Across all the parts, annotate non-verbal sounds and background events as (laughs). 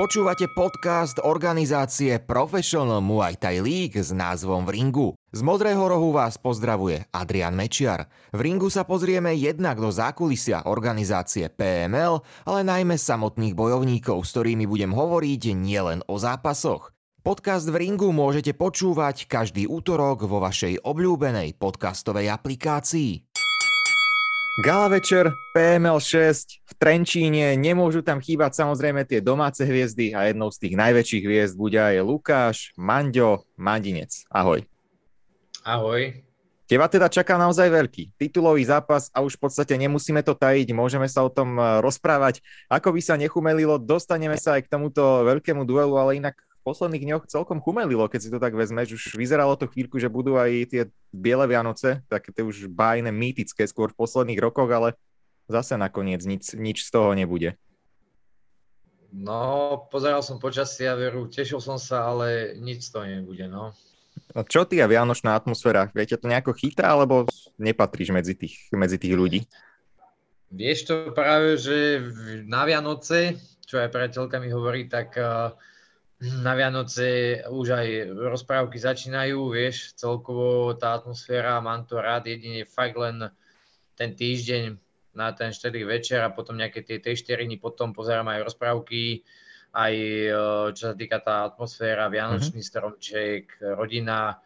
Počúvate podcast organizácie Professional Muay Thai League s názvom V ringu. Z Modrého rohu vás pozdravuje Adrian Mečiar. V ringu sa pozrieme jednak do zákulisia organizácie PML, ale najmä samotných bojovníkov, s ktorými budem hovoriť nielen o zápasoch. Podcast v ringu môžete počúvať každý útorok vo vašej obľúbenej podcastovej aplikácii. Gala večer, PML 6 v Trenčíne, nemôžu tam chýbať samozrejme tie domáce hviezdy a jednou z tých najväčších hviezd bude aj Lukáš, Manďo, Mandinec. Ahoj. Ahoj. Teba teda čaká naozaj veľký titulový zápas a už v podstate nemusíme to tajiť, môžeme sa o tom eh, rozprávať. Ako by sa nechumelilo, dostaneme sa aj k tomuto veľkému duelu, ale inak posledných dňoch celkom chumelilo, keď si to tak vezmeš. Už vyzeralo to chvíľku, že budú aj tie biele Vianoce, také tie už bájne, mýtické skôr v posledných rokoch, ale zase nakoniec nič, nič z toho nebude. No, pozeral som počasie a veru, tešil som sa, ale nič z toho nebude, no. A čo ty a vianočná atmosféra? Viete to nejako chytá, alebo nepatríš medzi tých, medzi tých ľudí? Vieš to práve, že na Vianoce, čo aj priateľka mi hovorí, tak uh, na Vianoce už aj rozprávky začínajú, vieš, celkovo tá atmosféra, mám to rád, jedine fakt len ten týždeň na ten štedrý večer a potom nejaké tie 3-4 dní potom pozerám aj rozprávky, aj e, čo sa týka tá atmosféra, Vianočný uh-huh. stromček, rodina.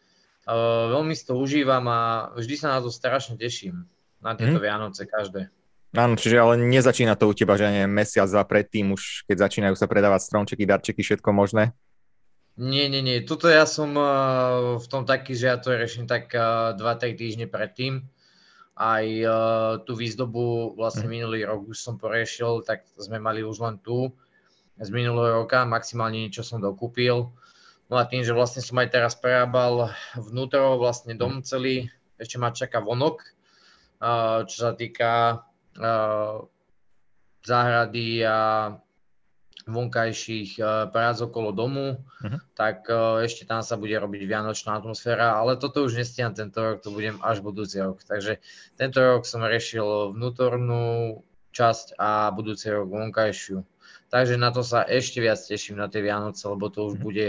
E, veľmi si to užívam a vždy sa na to strašne teším, na tieto uh-huh. Vianoce každé. Áno, čiže ale nezačína to u teba, že nie mesiac, dva predtým, už keď začínajú sa predávať stromčeky, darčeky, všetko možné? Nie, nie, nie. Tuto ja som uh, v tom taký, že ja to riešim tak uh, 2-3 týždne predtým. Aj uh, tú výzdobu vlastne mm. minulý rok už som poriešil, tak sme mali už len tu z minulého roka, maximálne niečo som dokúpil. No a tým, že vlastne som aj teraz prerábal vnútro, vlastne dom celý, ešte ma čaká vonok, čo sa týka záhrady a vonkajších prác okolo domu, uh-huh. tak ešte tam sa bude robiť vianočná atmosféra, ale toto už nestíham tento rok, to budem až budúci rok. Takže tento rok som riešil vnútornú časť a budúci rok vonkajšiu. Takže na to sa ešte viac teším na tie Vianoce, lebo to už uh-huh. bude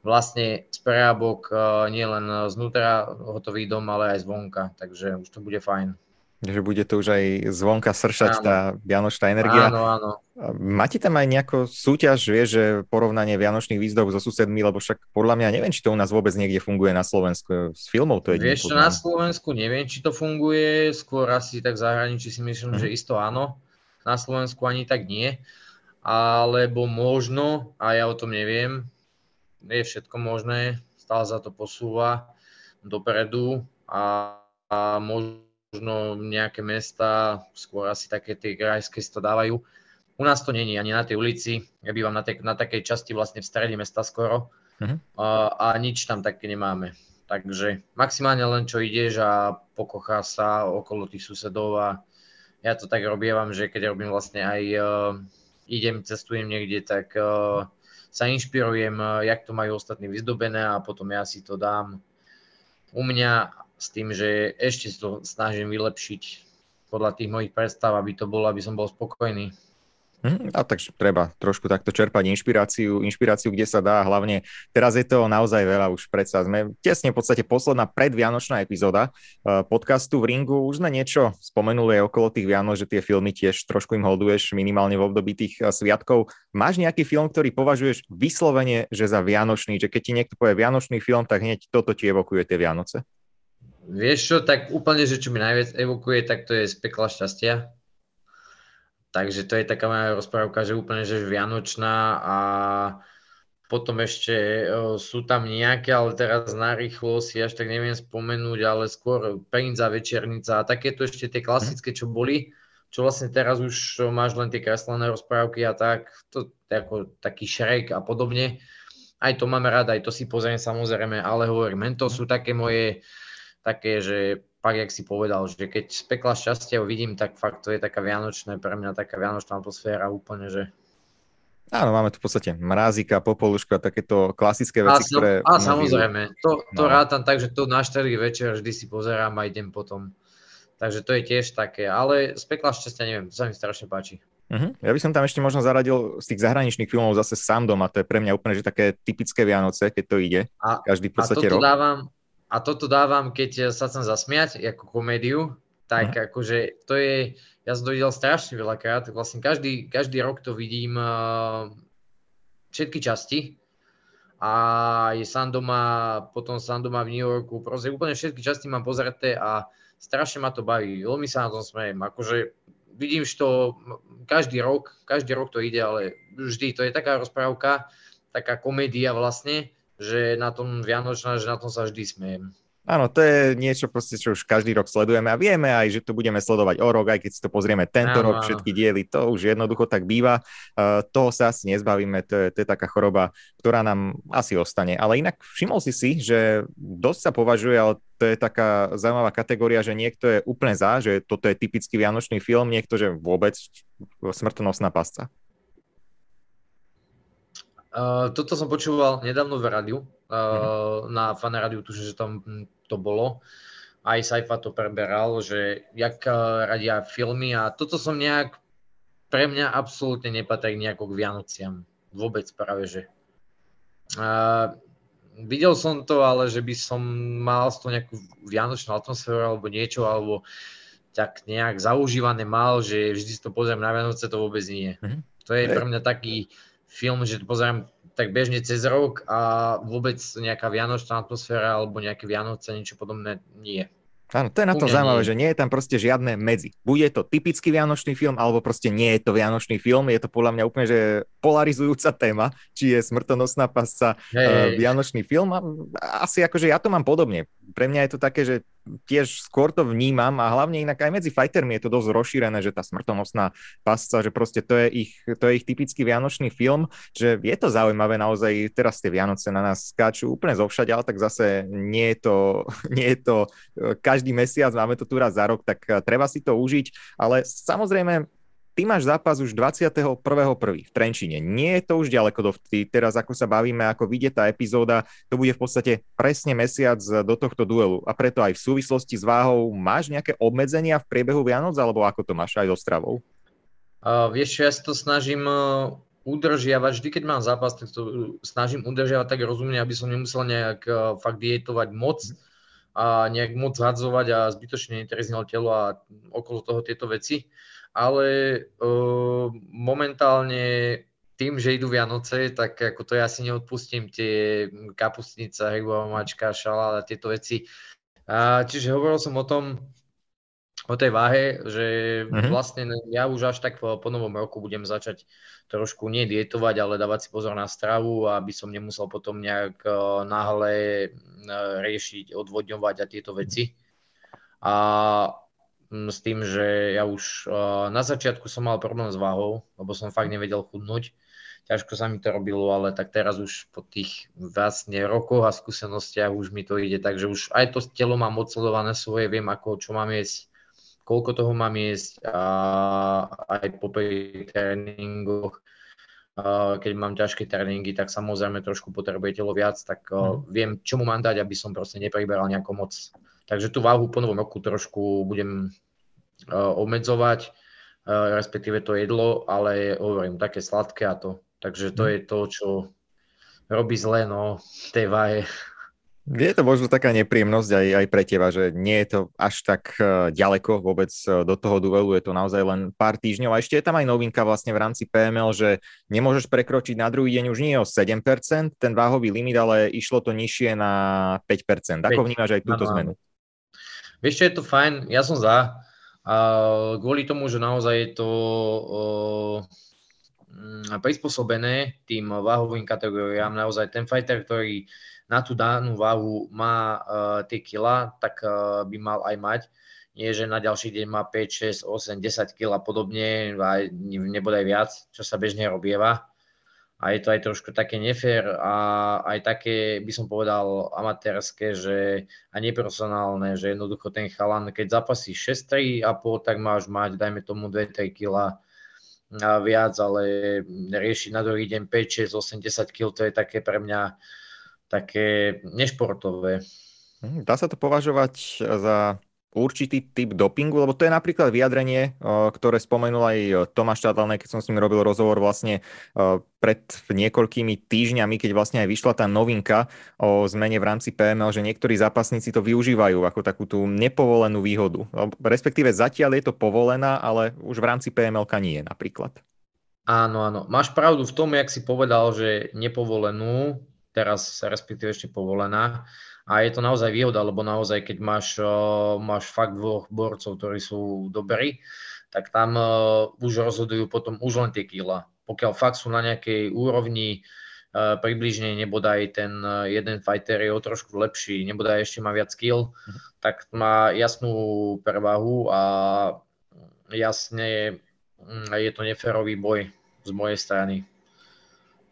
vlastne z prerábok nielen znútra hotový dom, ale aj zvonka, takže už to bude fajn. Že bude to už aj zvonka sršať áno. tá vianočná energia. Áno, áno. Máte tam aj nejakú súťaž, vie, že porovnanie vianočných výzdob so susedmi, lebo však podľa mňa neviem, či to u nás vôbec niekde funguje na Slovensku. Z filmov to je Vieš, na Slovensku neviem, či to funguje, skôr asi tak v zahraničí si myslím, hm. že isto áno. Na Slovensku ani tak nie. Alebo možno, a ja o tom neviem, je všetko možné, stále sa to posúva dopredu a, a možno možno nejaké mesta, skôr asi také tie krajské si to dávajú. U nás to není ani na tej ulici, ja bývam na, tej, na takej časti vlastne v strede mesta skoro uh-huh. a, a nič tam také nemáme. Takže maximálne len čo ideš a pokochá sa okolo tých susedov a ja to tak robievam, že keď robím vlastne aj uh, idem, cestujem niekde, tak uh, sa inšpirujem, uh, jak to majú ostatní vyzdobené a potom ja si to dám u mňa s tým, že ešte to snažím vylepšiť podľa tých mojich predstav, aby to bolo, aby som bol spokojný. Hm, a takže treba trošku takto čerpať inšpiráciu, inšpiráciu, kde sa dá. Hlavne teraz je to naozaj veľa už predsa. Sme tesne v podstate posledná predvianočná epizóda eh, podcastu v Ringu. Už sme niečo spomenuli okolo tých Vianoc, že tie filmy tiež trošku im holduješ minimálne v období tých eh, sviatkov. Máš nejaký film, ktorý považuješ vyslovene, že za vianočný, že keď ti niekto povie vianočný film, tak hneď toto ti evokuje tie Vianoce? Vieš čo, tak úplne, že čo mi najviac evokuje, tak to je z pekla šťastia. Takže to je taká moja rozprávka, že úplne, že vianočná a potom ešte o, sú tam nejaké, ale teraz narýchlo si až tak neviem spomenúť, ale skôr Princ a Večernica a takéto ešte tie klasické, čo boli, čo vlastne teraz už máš len tie kreslené rozprávky a tak, to ako taký šrek a podobne. Aj to máme rada, aj to si pozriem samozrejme, ale hovorím, to sú také moje také, že pak, jak si povedal, že keď z pekla šťastia vidím, tak fakt to je taká vianočná, pre mňa taká vianočná atmosféra úplne, že Áno, máme tu v podstate mrázika, popoluška, takéto klasické veci, a, ktoré... A samozrejme, to, to no. rátam tak, že to na 4 večer vždy si pozerám a idem potom. Takže to je tiež také, ale z pekla šťastia neviem, to sa mi strašne páči. Uh-huh. Ja by som tam ešte možno zaradil z tých zahraničných filmov zase sám doma, to je pre mňa úplne že také typické Vianoce, keď to ide. A, každý v podstate a toto rok. Dávam, a toto dávam, keď sa chcem zasmiať, ako komédiu, tak uh-huh. akože to je, ja som to videl strašne veľakrát, vlastne každý, každý rok to vidím uh, všetky časti, a je sám doma, potom sám doma v New Yorku, proste úplne všetky časti mám pozreté a strašne ma to baví, veľmi sa na tom smejem, akože vidím, že to každý rok, každý rok to ide, ale vždy to je taká rozprávka, taká komédia vlastne, že na tom Vianočná, že na tom sa vždy smejem. Áno, to je niečo proste, čo už každý rok sledujeme a vieme aj, že to budeme sledovať o rok, aj keď si to pozrieme tento áno, rok, všetky diely, to už jednoducho tak býva. Uh, toho sa asi nezbavíme, to je, to je taká choroba, ktorá nám asi ostane. Ale inak všimol si si, že dosť sa považuje, ale to je taká zaujímavá kategória, že niekto je úplne za, že toto je typický vianočný film, niekto, že vôbec smrtonosná pasca. Uh, toto som počúval nedávno v rádiu, uh, na fan rádiu, tuším, že tam to bolo. Aj Saifa to preberal, že jak eh, radia filmy a toto som nejak, pre mňa absolútne nepatrí nejako k Vianociam. Vôbec práve, že. Uh, videl som to, ale že by som mal z toho nejakú vianočnú atmosféru alebo niečo, alebo tak nejak zaužívané mal, že vždy si to pozriem na Vianoce, to vôbec nie. Mm-hmm. To je pre mňa taký film, že to pozerám tak bežne cez rok a vôbec nejaká vianočná atmosféra alebo nejaké Vianoce, niečo podobné nie. Áno, to je na to zaujímavé, že nie je tam proste žiadne medzi. Bude to typický vianočný film, alebo proste nie je to vianočný film. Je to podľa mňa úplne, že polarizujúca téma, či je smrtonosná pasca hey. uh, vianočný film. A asi akože ja to mám podobne. Pre mňa je to také, že tiež skôr to vnímam a hlavne inak aj medzi fightermi je to dosť rozšírené, že tá smrtonosná pasca, že proste to je ich, to je ich typický vianočný film, že je to zaujímavé naozaj, teraz tie Vianoce na nás skáču úplne zo všade, ale tak zase nie je to, (laughs) nie je to e, každý mesiac, máme to tu raz za rok, tak e, treba si to užiť, ale samozrejme ty máš zápas už 21.1. v Trenčine. Nie je to už ďaleko do vtedy. Teraz ako sa bavíme, ako vyjde tá epizóda, to bude v podstate presne mesiac do tohto duelu. A preto aj v súvislosti s váhou máš nejaké obmedzenia v priebehu Vianoc, alebo ako to máš aj so stravou? Uh, vieš, ja si to snažím uh, udržiavať, vždy keď mám zápas, tak to snažím udržiavať tak rozumne, aby som nemusel nejak uh, fakt dietovať moc a nejak moc hadzovať a zbytočne netrezniel telo a okolo toho tieto veci ale uh, momentálne tým, že idú Vianoce, tak ako to ja si neodpustím tie kapustnica, hrybová mačka, šaláda, tieto veci. A, čiže hovoril som o tom, o tej váhe, že uh-huh. vlastne ja už až tak po, po novom roku budem začať trošku nie dietovať, ale dávať si pozor na stravu, aby som nemusel potom nejak uh, náhle uh, riešiť, odvodňovať a tieto veci. A s tým, že ja už na začiatku som mal problém s váhou, lebo som fakt nevedel chudnúť. Ťažko sa mi to robilo, ale tak teraz už po tých vlastne rokoch a skúsenostiach už mi to ide, takže už aj to telo mám odsledované svoje, viem ako, čo mám jesť, koľko toho mám jesť a aj po tréningoch keď mám ťažké tréningy, tak samozrejme trošku potrebuje telo viac, tak mm. viem, čo mu mám dať, aby som proste nepriberal nejako moc Takže tú váhu po novom roku trošku budem uh, obmedzovať, uh, respektíve to jedlo, ale hovorím, také sladké a to. Takže to mhm. je to, čo robí zle no, tej váhe. Je to možno taká nepríjemnosť aj, aj pre teba, že nie je to až tak uh, ďaleko vôbec do toho duelu, je to naozaj len pár týždňov. A ešte je tam aj novinka vlastne v rámci PML, že nemôžeš prekročiť na druhý deň už nie o 7%, ten váhový limit, ale išlo to nižšie na 5%. Ako vnímaš aj túto ano. zmenu? Vieš čo, je to fajn, ja som za. A kvôli tomu, že naozaj je to uh, prispôsobené tým váhovým kategóriám, naozaj ten fighter, ktorý na tú danú váhu má uh, tie kila, tak uh, by mal aj mať. Nie, že na ďalší deň má 5, 6, 8, 10 kg a podobne, aj nebodaj viac, čo sa bežne robieva a je to aj trošku také nefér a aj také, by som povedal, amatérske, že a neprofesionálne, že jednoducho ten chalan, keď zapasí 6-3 a tak máš mať, dajme tomu 2-3 kg viac, ale riešiť na druhý deň 5, 6, 8, 10 kg, to je také pre mňa také nešportové. Hm, dá sa to považovať za určitý typ dopingu, lebo to je napríklad vyjadrenie, ktoré spomenul aj Tomáš Čadlané, keď som s ním robil rozhovor vlastne pred niekoľkými týždňami, keď vlastne aj vyšla tá novinka o zmene v rámci PML, že niektorí zápasníci to využívajú ako takú tú nepovolenú výhodu. Respektíve zatiaľ je to povolená, ale už v rámci PML nie je napríklad. Áno, áno. Máš pravdu v tom, jak si povedal, že nepovolenú, teraz respektíve ešte povolená, a je to naozaj výhoda, lebo naozaj, keď máš, máš fakt dvoch borcov, ktorí sú dobrí, tak tam už rozhodujú potom už len tie kila. Pokiaľ fakt sú na nejakej úrovni, uh, približne nebodaj ten uh, jeden fighter je o trošku lepší, nebodaj ešte má viac kill, tak má jasnú prevahu a jasne mm, je to neférový boj z mojej strany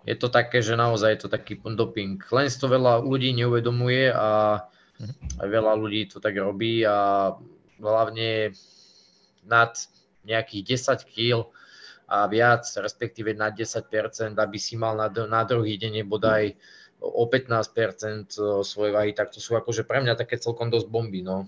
je to také, že naozaj je to taký doping. Len to veľa ľudí neuvedomuje a veľa ľudí to tak robí a hlavne nad nejakých 10 kg a viac, respektíve na 10%, aby si mal na, na druhý deň bodaj o 15% svojej váhy, tak to sú akože pre mňa také celkom dosť bomby, no.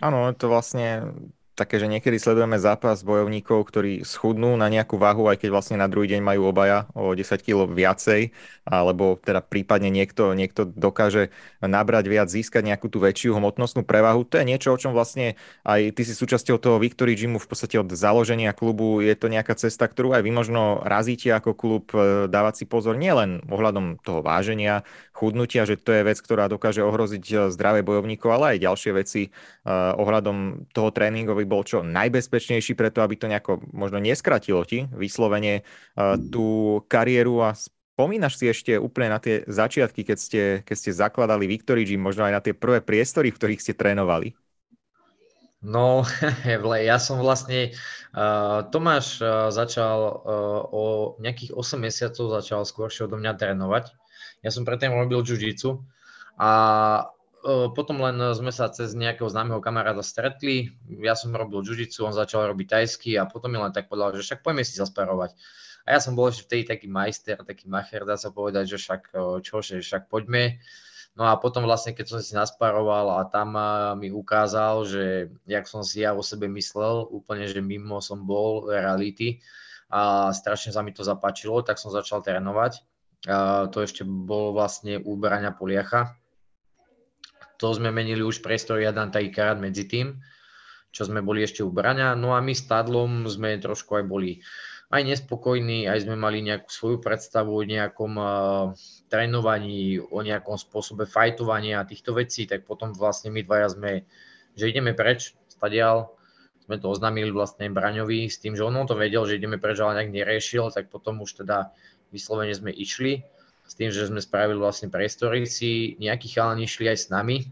Áno, to vlastne také, že niekedy sledujeme zápas bojovníkov, ktorí schudnú na nejakú váhu, aj keď vlastne na druhý deň majú obaja o 10 kg viacej, alebo teda prípadne niekto, niekto dokáže nabrať viac, získať nejakú tú väčšiu hmotnostnú prevahu. To je niečo, o čom vlastne aj ty si súčasťou toho Victory Gymu v podstate od založenia klubu. Je to nejaká cesta, ktorú aj vy možno razíte ako klub, e, dávať si pozor nielen ohľadom toho váženia, chudnutia, že to je vec, ktorá dokáže ohroziť e, zdravie bojovníkov, ale aj ďalšie veci uh, ohľadom toho tréningový bol čo najbezpečnejší preto, aby to nejako možno neskratilo ti vyslovene uh, tú kariéru a spomínaš si ešte úplne na tie začiatky, keď ste, keď ste zakladali Victory Gym, možno aj na tie prvé priestory, v ktorých ste trénovali? No, (laughs) ja som vlastne, uh, Tomáš uh, začal uh, o nejakých 8 mesiacov začal skôršie odo mňa trénovať. Ja som predtým robil jiu a potom len sme sa cez nejakého známeho kamaráda stretli, ja som robil jiu on začal robiť tajsky a potom mi len tak povedal, že však poďme si zasparovať. A ja som bol ešte vtedy taký majster, taký macher, dá sa povedať, že však čo, že však poďme. No a potom vlastne, keď som si nasparoval a tam mi ukázal, že jak som si ja o sebe myslel, úplne, že mimo som bol reality a strašne sa mi to zapáčilo, tak som začal trénovať. A to ešte bol vlastne u Braňa Poliacha, to sme menili už priestor jeden takýkrát medzi tým, čo sme boli ešte u Braňa. No a my s Tadlom sme trošku aj boli aj nespokojní, aj sme mali nejakú svoju predstavu o nejakom uh, trénovaní, o nejakom spôsobe fajtovania a týchto vecí, tak potom vlastne my dvaja sme, že ideme preč, stadial, sme to oznámili vlastne Braňovi s tým, že on to vedel, že ideme preč, ale nejak neriešil, tak potom už teda vyslovene sme išli s tým, že sme spravili vlastne priestory, si nejakí chalani išli aj s nami,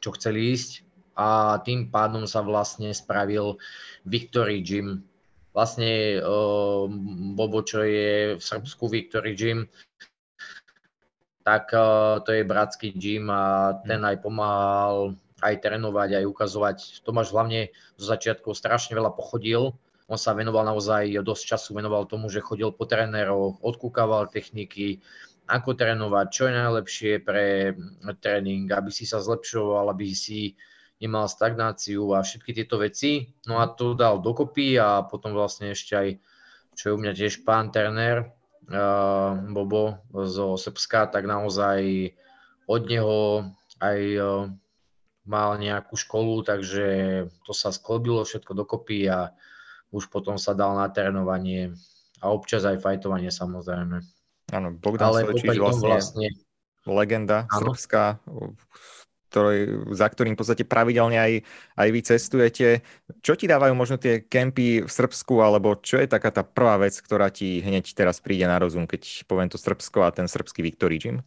čo chceli ísť a tým pádom sa vlastne spravil Victory Gym. Vlastne uh, Bobo, čo je v Srbsku Victory Gym, tak uh, to je bratský gym a ten aj pomáhal aj trénovať, aj ukazovať. Tomáš hlavne zo začiatku strašne veľa pochodil, on sa venoval naozaj, dosť času venoval tomu, že chodil po tréneroch, odkúkával techniky, ako trénovať, čo je najlepšie pre tréning, aby si sa zlepšoval, aby si nemal stagnáciu a všetky tieto veci. No a to dal dokopy a potom vlastne ešte aj, čo je u mňa tiež pán Turner, uh, Bobo zo Srbska, tak naozaj od neho aj uh, mal nejakú školu, takže to sa sklobilo všetko dokopy a už potom sa dal na trénovanie a občas aj fajtovanie samozrejme. Áno, Bogdan Ale Solečič vlastne, vlastne legenda áno. srbská, ktorý, za ktorým v podstate pravidelne aj, aj vy cestujete. Čo ti dávajú možno tie kempy v Srbsku, alebo čo je taká tá prvá vec, ktorá ti hneď teraz príde na rozum, keď poviem to Srbsko a ten srbský Victory Gym?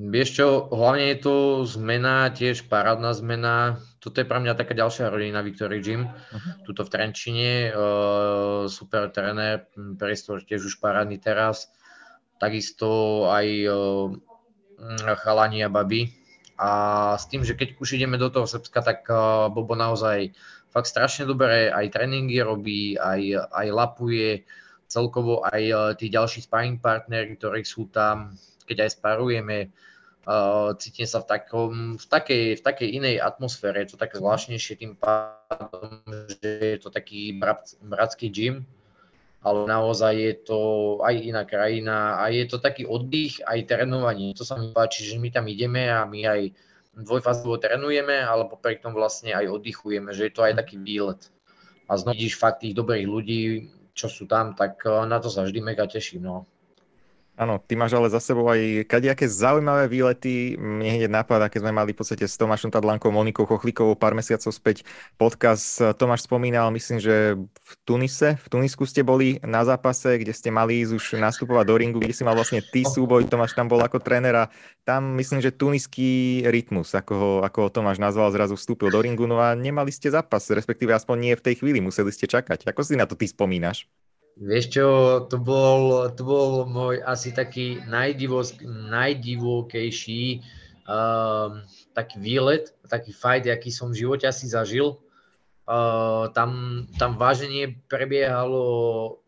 Vieš čo, hlavne je to zmena, tiež parádna zmena. Toto je pre mňa taká ďalšia rodina Victory Gym, uh-huh. tuto v Trenčine. Uh, super tréner, priestor tiež už parádny teraz. Takisto aj uh, chalani a baby. A s tým, že keď už ideme do toho Srbska, tak uh, Bobo naozaj fakt strašne dobre aj tréningy robí, aj, aj lapuje, celkovo aj uh, tí ďalší sparring partnery, ktorí sú tam, keď aj sparujeme, Uh, cítim sa v, takom, v, takej, v takej inej atmosfére, je to také zvláštnejšie tým pádom, že je to taký brat, bratský gym, ale naozaj je to aj iná krajina a je to taký oddych, aj trénovanie. To sa mi páči, že my tam ideme a my aj dvojfázovo trénujeme, ale popri tom vlastne aj oddychujeme, že je to aj taký výlet. A znovu vidíš fakt tých dobrých ľudí, čo sú tam, tak eh, na to sa vždy mega teším. No. Áno, ty máš ale za sebou aj kadejaké zaujímavé výlety. Mne hneď napadá, keď sme mali v podstate s Tomášom Tadlankou, Monikou Chochlíkovou pár mesiacov späť podcast. Tomáš spomínal, myslím, že v Tunise, v Tunisku ste boli na zápase, kde ste mali ísť už nastupovať do ringu, kde si mal vlastne ty súboj, Tomáš tam bol ako tréner a tam myslím, že tuniský rytmus, ako ho, ako ho Tomáš nazval, zrazu vstúpil do ringu, no a nemali ste zápas, respektíve aspoň nie v tej chvíli, museli ste čakať. Ako si na to ty spomínaš? Vieš čo, to bol, to bol môj asi taký najdivokejší uh, taký výlet, taký fight, aký som v živote asi zažil. Uh, tam, tam váženie prebiehalo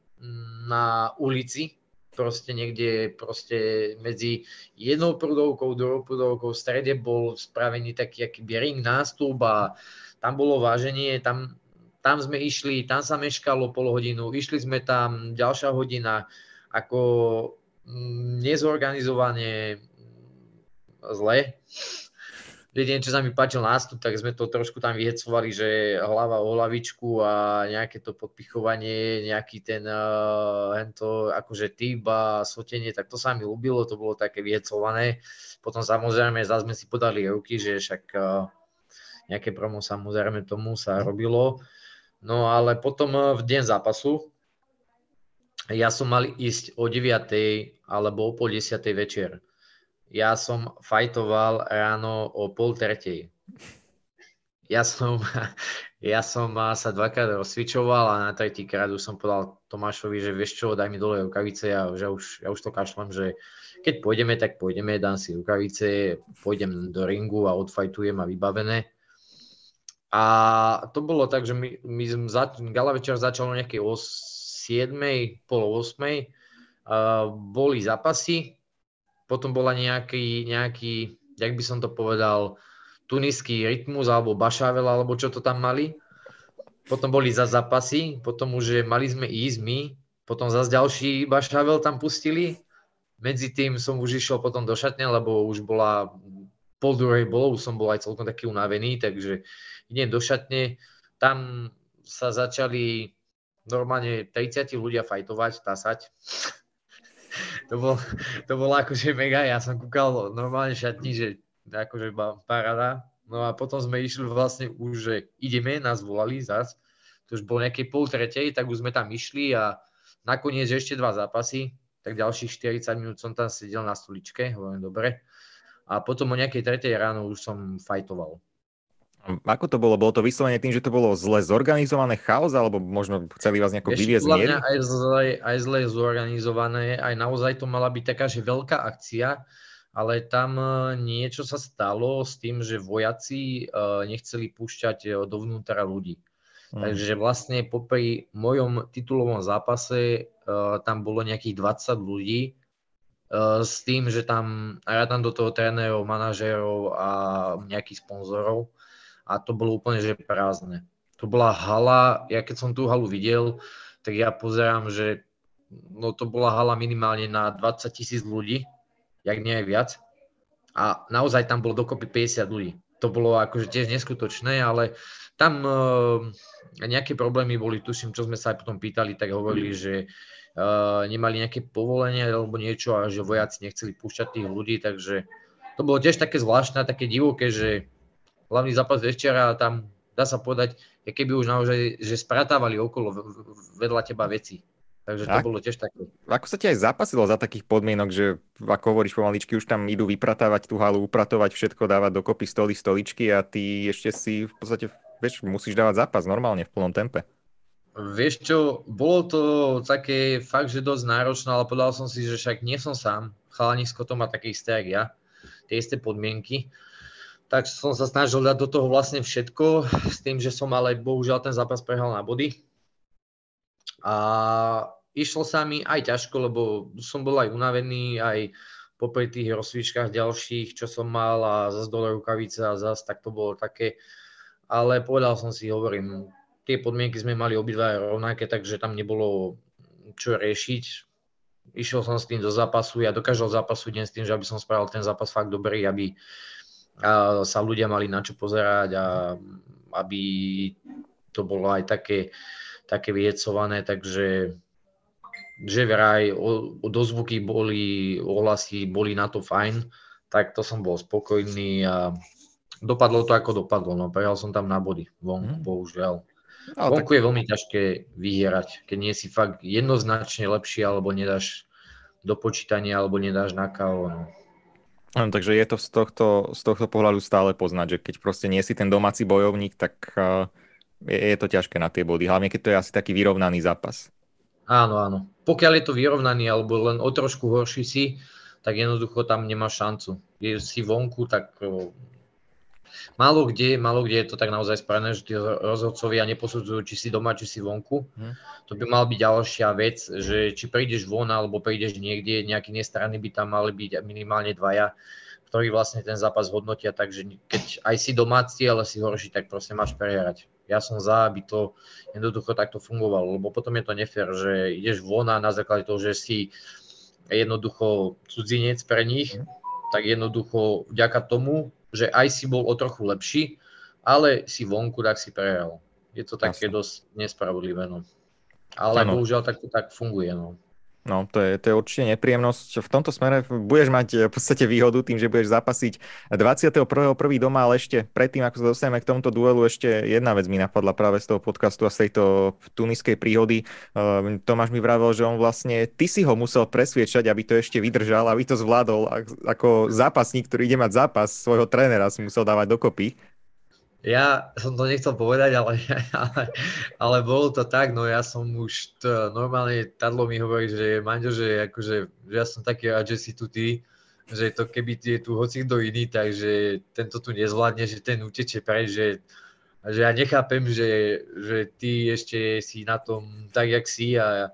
na ulici, proste niekde proste medzi jednou prudovkou, druhou prudovkou, v strede bol spravený taký akýby ring nástup a tam bolo váženie, tam tam sme išli, tam sa meškalo pol hodinu, išli sme tam ďalšia hodina, ako mm, nezorganizovane mm, zle. Jediné, čo sa mi páčil nástup, tak sme to trošku tam vyhecovali, že hlava o hlavičku a nejaké to podpichovanie, nejaký ten uh, hento, akože typ a sotenie, tak to sa mi ľúbilo, to bolo také vyhecované. Potom samozrejme zase sme si podali ruky, že však uh, nejaké promo samozrejme tomu sa robilo. No ale potom eh, v deň zápasu ja som mal ísť o 9. alebo o pol 10. večer. Ja som fajtoval ráno o pol tretej. Ja som, (laughs) ja som sa dvakrát rozcvičoval a na tretí krát už som povedal Tomášovi, že vieš čo, daj mi dole rukavice a že už, ja už to kašlem, že keď pôjdeme, tak pôjdeme, dám si rukavice, pôjdem do ringu a odfajtujem a vybavené. A to bolo tak, že my, my sme gala večer začal o nejakej 7, pol 8. Uh, boli zápasy, potom bola nejaký, nejaký, jak by som to povedal, tuniský rytmus alebo bašavel, alebo čo to tam mali. Potom boli za zápasy, potom už mali sme ísť my, potom zase ďalší bašavel tam pustili. Medzi tým som už išiel potom do šatne, lebo už bola pol druhej bolo, už som bol aj celkom taký unavený, takže idem do šatne, tam sa začali normálne 30 ľudia fajtovať, tasať. (laughs) to, bol, to bolo akože mega, ja som kúkal normálne šatni, že akože parada. No a potom sme išli vlastne už, že ideme, nás volali zas. To už bolo nejakej pol tretej, tak už sme tam išli a nakoniec ešte dva zápasy, tak ďalších 40 minút som tam sedel na stoličke, hovorím dobre. A potom o nejakej tretej ráno už som fajtoval. Ako to bolo? Bolo to vyslovene tým, že to bolo zle zorganizované chaos, alebo možno chceli vás nejako vyviezť miery? aj zle, aj zle zorganizované, aj naozaj to mala byť taká, že veľká akcia, ale tam e, niečo sa stalo s tým, že vojaci e, nechceli púšťať e, dovnútra ľudí. Hmm. Takže vlastne popri mojom titulovom zápase tam bolo nejakých 20 ľudí, s tým, že tam tam do toho trénerov, manažérov a nejakých sponzorov a to bolo úplne že prázdne. To bola hala, ja keď som tú halu videl, tak ja pozerám, že no to bola hala minimálne na 20 tisíc ľudí, jak nie aj viac. A naozaj tam bolo dokopy 50 ľudí. To bolo akože tiež neskutočné, ale tam uh, nejaké problémy boli, tuším, čo sme sa aj potom pýtali, tak hovorili, že uh, nemali nejaké povolenie alebo niečo a že vojaci nechceli púšťať tých ľudí, takže to bolo tiež také zvláštne, také divoké, že hlavný zápas večera a tam dá sa povedať, keby už naozaj, že spratávali okolo vedľa teba veci. Takže to Ak, bolo tiež také. Ako sa ti aj zapasilo za takých podmienok, že ako hovoríš pomaličky, už tam idú vypratávať tú halu, upratovať všetko, dávať dokopy stoly, stoličky a ty ešte si v podstate, vieš, musíš dávať zápas normálne v plnom tempe. Vieš čo, bolo to také fakt, že dosť náročné, ale povedal som si, že však nie som sám. Chalanisko to má také isté, jak ja. Tie isté podmienky tak som sa snažil dať do toho vlastne všetko, s tým, že som ale bohužiaľ ten zápas prehral na body. A išlo sa mi aj ťažko, lebo som bol aj unavený, aj popri tých rozsvíčkach ďalších, čo som mal a zase dole rukavice a zase, tak to bolo také. Ale povedal som si, hovorím, tie podmienky sme mali obidva rovnaké, takže tam nebolo čo riešiť. Išiel som s tým do zápasu, ja do každého zápasu idem s tým, že aby som spravil ten zápas fakt dobrý, aby sa ľudia mali na čo pozerať a aby to bolo aj také, také vyjecované, takže že vraj dozvuky boli, ohlasy boli na to fajn, tak to som bol spokojný a dopadlo to ako dopadlo, no prehral som tam na body, vonku, mm. bohužiaľ. No, vonku tak... je veľmi ťažké vyhierať, keď nie si fakt jednoznačne lepší, alebo nedáš do počítania, alebo nedáš na KO. No. Takže je to z tohto, z tohto pohľadu stále poznať, že keď proste nie si ten domáci bojovník, tak je, je to ťažké na tie body, hlavne keď to je asi taký vyrovnaný zápas. Áno, áno. Pokiaľ je to vyrovnaný alebo len o trošku horší si, tak jednoducho tam nemáš šancu. Je si vonku, tak málo kde, málo kde je to tak naozaj spravené, že tí rozhodcovia neposudzujú, či si doma, či si vonku. Hmm. To by mal byť ďalšia vec, že či prídeš von alebo prídeš niekde, nejaký nestranný by tam mali byť minimálne dvaja, ktorí vlastne ten zápas hodnotia, takže keď aj si domáci, ale si horší, tak proste máš prehrať. Ja som za, aby to jednoducho takto fungovalo, lebo potom je to nefér, že ideš von a na základe toho, že si jednoducho cudzinec pre nich, mhm. tak jednoducho vďaka tomu že aj si bol o trochu lepší, ale si vonku, tak si prehral. Je to také Jasne. dosť nespravodlivé. No. Ale ano. bohužiaľ tak tak funguje. No. No, to je, to je určite nepríjemnosť. V tomto smere budeš mať eh, v podstate výhodu tým, že budeš zapasiť 21.1. doma, ale ešte predtým, ako sa dostaneme k tomuto duelu, ešte jedna vec mi napadla práve z toho podcastu a z tejto tuniskej príhody. Uh, Tomáš mi vravel, že on vlastne, ty si ho musel presviečať, aby to ešte vydržal, aby to zvládol. Ako zápasník, ktorý ide mať zápas, svojho trénera si musel dávať dokopy. Ja som to nechcel povedať, ale, (laughs) ale, ale bolo to tak, no ja som už, to, normálne Tadlo mi hovorí, že Manďo, že, akože, že ja som taký rád, že si tu ty, že to keby je tu hoci kto iný, takže tento tu nezvládne, že ten utečie preč, že, že ja nechápem, že, že ty ešte si na tom tak, jak si a,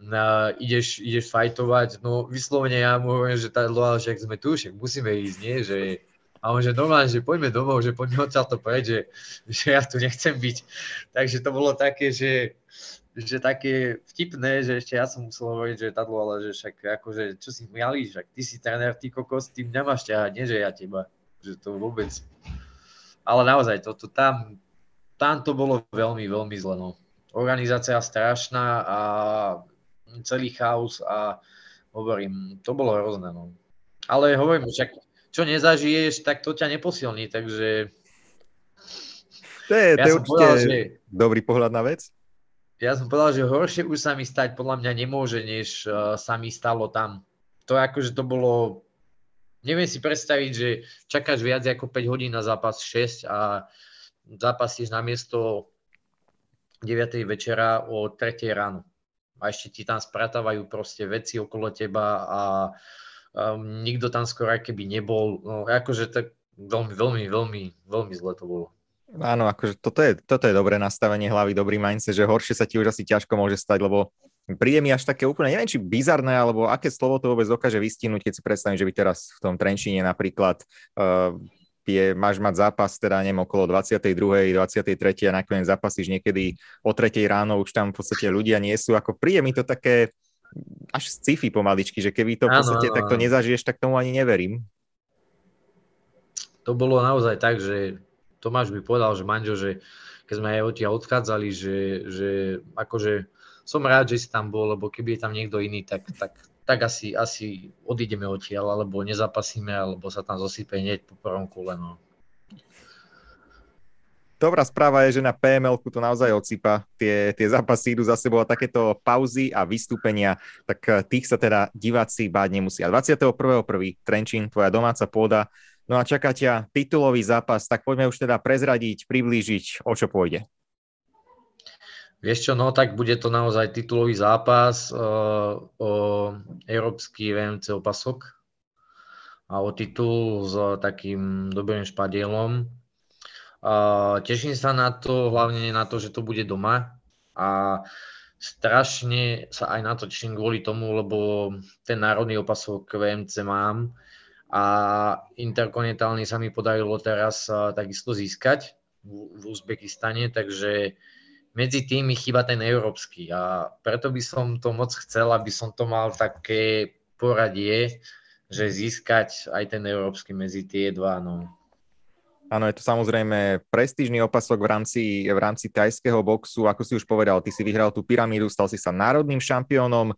a ideš, ideš fajtovať, no vyslovene ja mu hovorím, že Tadlo, ale však sme tu, však musíme ísť, nie, že a on že normálne, že poďme domov, že poďme odtiaľ to preč, že, že ja tu nechcem byť. Takže to bolo také, že, že také vtipné, že ešte ja som musel hovoriť, že tadlo, ale že však akože, čo si miali, však ty si tréner, ty kokos, tým nemáš ťahať, nie že ja teba. Že to vôbec. Ale naozaj, toto tam, tam to bolo veľmi, veľmi zle. No. Organizácia strašná a celý chaos a hovorím, to bolo hrozné. No. Ale hovorím, však čo nezažiješ, tak to ťa neposilní, takže... To je, ja to je určite povedal, že, dobrý pohľad na vec. Ja som povedal, že horšie už sa mi stať podľa mňa nemôže, než uh, sa mi stalo tam. To akože to bolo... Neviem si predstaviť, že čakáš viac ako 5 hodín na zápas 6 a zápasíš na miesto 9. večera o 3. ráno. A ešte ti tam spratávajú proste veci okolo teba a um, nikto tam skoro keby nebol. No, akože tak veľmi, veľmi, veľmi, veľmi zle to bolo. Áno, akože toto je, toto je dobré nastavenie hlavy, dobrý mindset, že horšie sa ti už asi ťažko môže stať, lebo príde mi až také úplne, neviem či bizarné, alebo aké slovo to vôbec dokáže vystihnúť, keď si predstavím, že by teraz v tom Trenčíne napríklad uh, je, máš mať zápas teda neviem, okolo 22. 23. a nakoniec zápasíš niekedy o 3. ráno, už tam v podstate ľudia nie sú, ako príde mi to také, až sci-fi pomaličky, že keby to v podstate áno, takto nezažiješ, tak tomu ani neverím. To bolo naozaj tak, že Tomáš mi povedal, že Manžo, že keď sme aj odtiaľ odchádzali, že, že akože som rád, že si tam bol, lebo keby je tam niekto iný, tak, tak, tak asi, asi odídeme odtiaľ, alebo nezapasíme, alebo sa tam zosype hneď po prvom kole. No. Dobrá správa je, že na pml to naozaj odsypa. Tie, tie zápasy idú za sebou a takéto pauzy a vystúpenia, tak eh, tých sa teda diváci báť nemusia. 21.1. Trenčín, tvoja domáca pôda. No a čaká ťa titulový zápas, tak poďme už teda prezradiť, priblížiť, o čo pôjde. Vieš čo, no tak bude to naozaj titulový zápas uh, o európsky VMC opasok a o titul s takým dobrým špadielom. Uh, teším sa na to, hlavne na to, že to bude doma a strašne sa aj na to teším kvôli tomu, lebo ten národný opasok VMC mám a interkontinentálny sa mi podarilo teraz takisto získať v, v Uzbekistane, takže medzi tými chýba ten európsky a preto by som to moc chcel, aby som to mal také poradie, že získať aj ten európsky medzi tie dva. No. Áno, je to samozrejme prestížny opasok v rámci, v rámci tajského boxu. Ako si už povedal, ty si vyhral tú pyramídu, stal si sa národným šampiónom.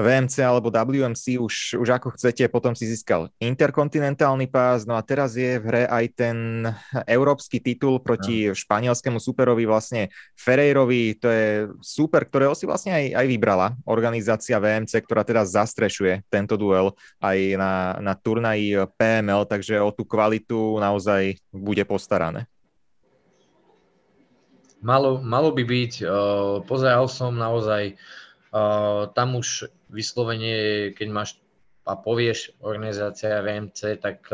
VMC alebo WMC, už, už ako chcete, potom si získal interkontinentálny pás, no a teraz je v hre aj ten európsky titul proti no. španielskému superovi vlastne Ferreirovi, to je super, ktorého si vlastne aj, aj vybrala organizácia VMC, ktorá teraz zastrešuje tento duel aj na, na turnaji PML, takže o tú kvalitu naozaj bude postarané. Malo, malo by byť, uh, pozeral som naozaj, uh, tam už vyslovene, keď máš a povieš organizácia VMC, tak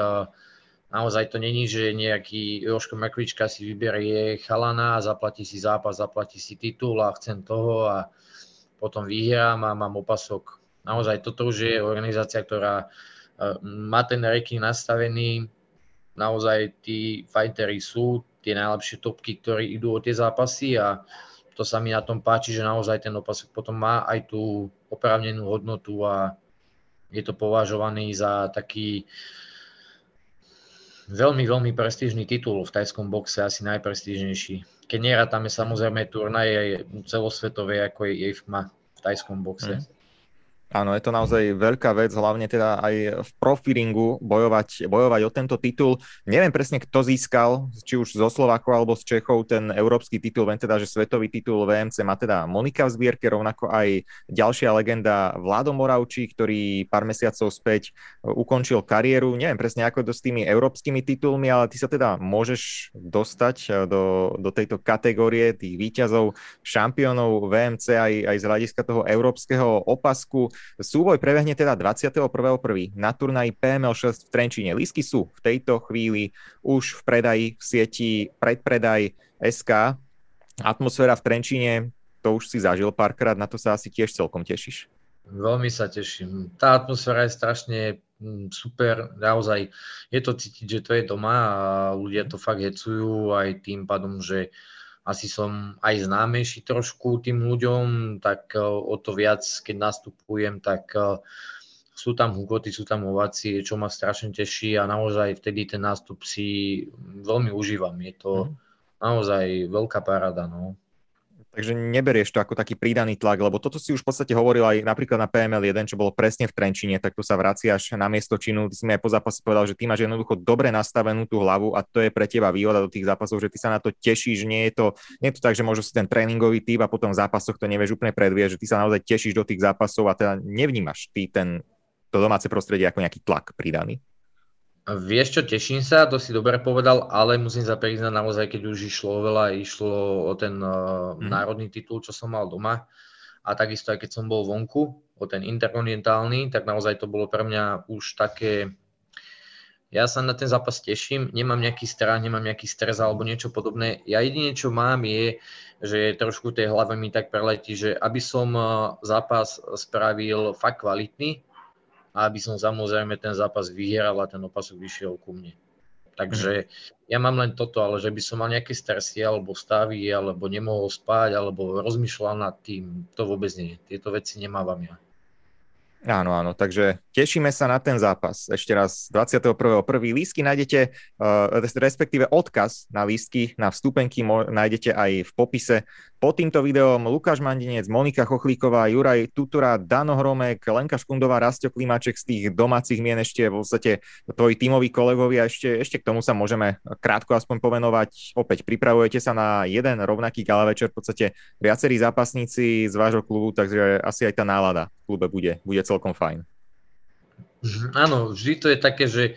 naozaj to není, že nejaký Joško Mekvička si vyberie chalana a zaplatí si zápas, zaplatí si titul a chcem toho a potom vyhrám a mám opasok. Naozaj toto už je organizácia, ktorá má ten ranking nastavený, naozaj tí fightery sú tie najlepšie topky, ktorí idú o tie zápasy a to sa mi na tom páči, že naozaj ten opasok potom má aj tú oprávnenú hodnotu a je to považovaný za taký veľmi, veľmi prestížny titul v tajskom boxe, asi najprestížnejší. Keď nerátame samozrejme turnaje celosvetové, ako je IFMA v tajskom boxe. Mm. Áno, je to naozaj veľká vec, hlavne teda aj v profiringu bojovať, bojovať o tento titul. Neviem presne, kto získal, či už zo Slovákov alebo z Čechov ten európsky titul, viem teda, že svetový titul VMC má teda Monika v zbierke, rovnako aj ďalšia legenda Vlado Moravčí, ktorý pár mesiacov späť ukončil kariéru. Neviem presne, ako to s tými európskymi titulmi, ale ty sa teda môžeš dostať do, do tejto kategórie tých výťazov, šampiónov VMC aj, aj z hľadiska toho európskeho opasku. Súboj prebehne teda 21.1. na turnaji PML 6 v Trenčíne. Lísky sú v tejto chvíli už v predaji v sieti predpredaj SK. Atmosféra v Trenčíne, to už si zažil párkrát, na to sa asi tiež celkom tešíš. Veľmi sa teším. Tá atmosféra je strašne mm, super, naozaj je to cítiť, že to je doma a ľudia to fakt hecujú aj tým pádom, že asi som aj známejší trošku tým ľuďom, tak e, o to viac, keď nastupujem, tak e, sú tam hugoty, sú tam ovácie, čo ma strašne teší a naozaj vtedy ten nástup si veľmi užívam. Je to mm. naozaj veľká paráda. No. Takže neberieš to ako taký pridaný tlak, lebo toto si už v podstate hovoril aj napríklad na PML1, čo bolo presne v Trenčine, tak tu sa vraciaš na miesto činu. Ty si mi aj po zápase povedal, že ty máš jednoducho dobre nastavenú tú hlavu a to je pre teba výhoda do tých zápasov, že ty sa na to tešíš. Nie je to, nie je to tak, že možno si ten tréningový typ a potom v zápasoch to nevieš úplne predvieť, že ty sa naozaj tešíš do tých zápasov a teda nevnímaš ty ten, to domáce prostredie ako nejaký tlak pridaný. Vieš čo, teším sa, to si dobre povedal, ale musím sa priznať naozaj, keď už išlo veľa, išlo o ten uh, mm. národný titul, čo som mal doma a takisto aj keď som bol vonku, o ten interkontinentálny, tak naozaj to bolo pre mňa už také, ja sa na ten zápas teším, nemám nejaký strach, nemám nejaký stres alebo niečo podobné. Ja jedine, čo mám je, že trošku tej hlave mi tak preletí, že aby som zápas spravil fakt kvalitný, a aby som samozrejme ten zápas vyhral a ten opasok vyšiel ku mne. Takže ja mám len toto, ale že by som mal nejaké stresy alebo stavy, alebo nemohol spať, alebo rozmýšľal nad tým, to vôbec nie. Tieto veci nemávam ja. Áno, áno, takže tešíme sa na ten zápas. Ešte raz 21.1. Lístky nájdete, uh, respektíve odkaz na lístky, na vstupenky nájdete aj v popise pod týmto videom Lukáš Mandinec, Monika Chochlíková, Juraj Tutura, Dano Hromek, Lenka Škundová, Rastio Klimaček z tých domácich mien ešte v podstate tvoji tímoví kolegovia. Ešte, ešte k tomu sa môžeme krátko aspoň povenovať. Opäť pripravujete sa na jeden rovnaký gala večer, v podstate viacerí zápasníci z vášho klubu, takže asi aj tá nálada v klube bude, bude celkom fajn. Áno, vždy to je také, že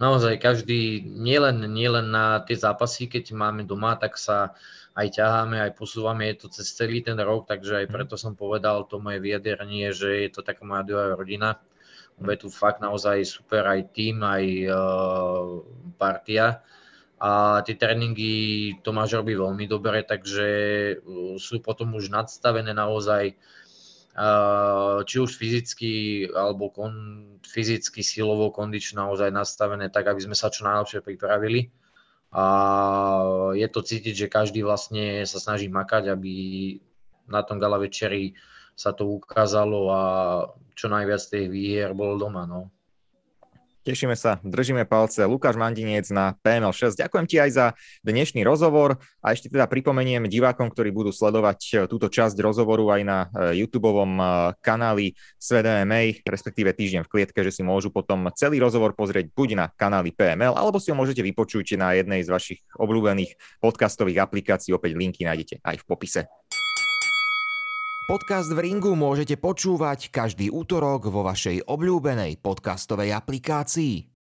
naozaj každý, nielen, nielen na tie zápasy, keď máme doma, tak sa aj ťaháme, aj posúvame, je to cez celý ten rok, takže aj mhm. preto som povedal to moje vyjadrenie, že je to taká moja druhá rodina. Je tu fakt naozaj super aj tým, aj uh, partia. a tie tréningy Tomáš robí veľmi dobre, takže sú potom už nadstavené naozaj či už fyzicky alebo kon, fyzicky, silovo, kondično naozaj nastavené tak, aby sme sa čo najlepšie pripravili. A je to cítiť, že každý vlastne sa snaží makať, aby na tom gala večeri sa to ukázalo a čo najviac tých výhier bolo doma. No. Tešíme sa, držíme palce. Lukáš Mandinec na PML6. Ďakujem ti aj za dnešný rozhovor a ešte teda pripomeniem divákom, ktorí budú sledovať e, túto časť rozhovoru aj na e, YouTube e, kanáli Svet respektíve Týždeň v klietke, že si môžu potom celý rozhovor pozrieť buď na kanáli PML, alebo si ho môžete vypočuť na jednej z vašich obľúbených podcastových aplikácií. Opäť linky nájdete aj v popise. Podcast v ringu môžete počúvať každý útorok vo vašej obľúbenej podcastovej aplikácii.